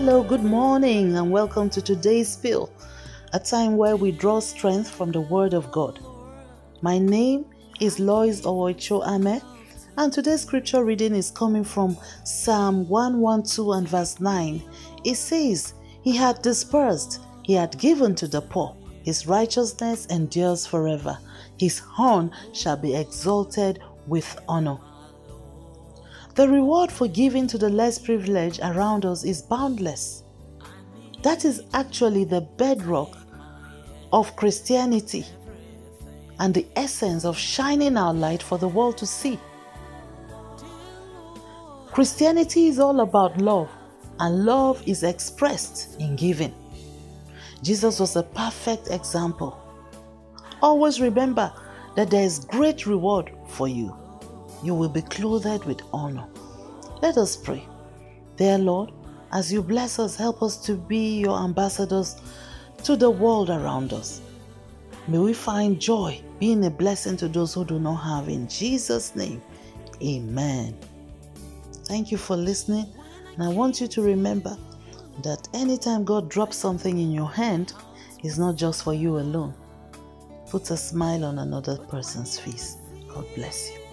Hello, good morning, and welcome to today's Pill, a time where we draw strength from the Word of God. My name is Lois Owoicho Ame, and today's scripture reading is coming from Psalm 112 and verse 9. It says, He had dispersed, He had given to the poor, His righteousness endures forever, His horn shall be exalted with honor. The reward for giving to the less privileged around us is boundless. That is actually the bedrock of Christianity and the essence of shining our light for the world to see. Christianity is all about love, and love is expressed in giving. Jesus was a perfect example. Always remember that there is great reward for you you will be clothed with honor. Let us pray. Dear Lord, as you bless us, help us to be your ambassadors to the world around us. May we find joy being a blessing to those who do not have. In Jesus' name, amen. Thank you for listening. And I want you to remember that anytime God drops something in your hand, it's not just for you alone. Put a smile on another person's face. God bless you.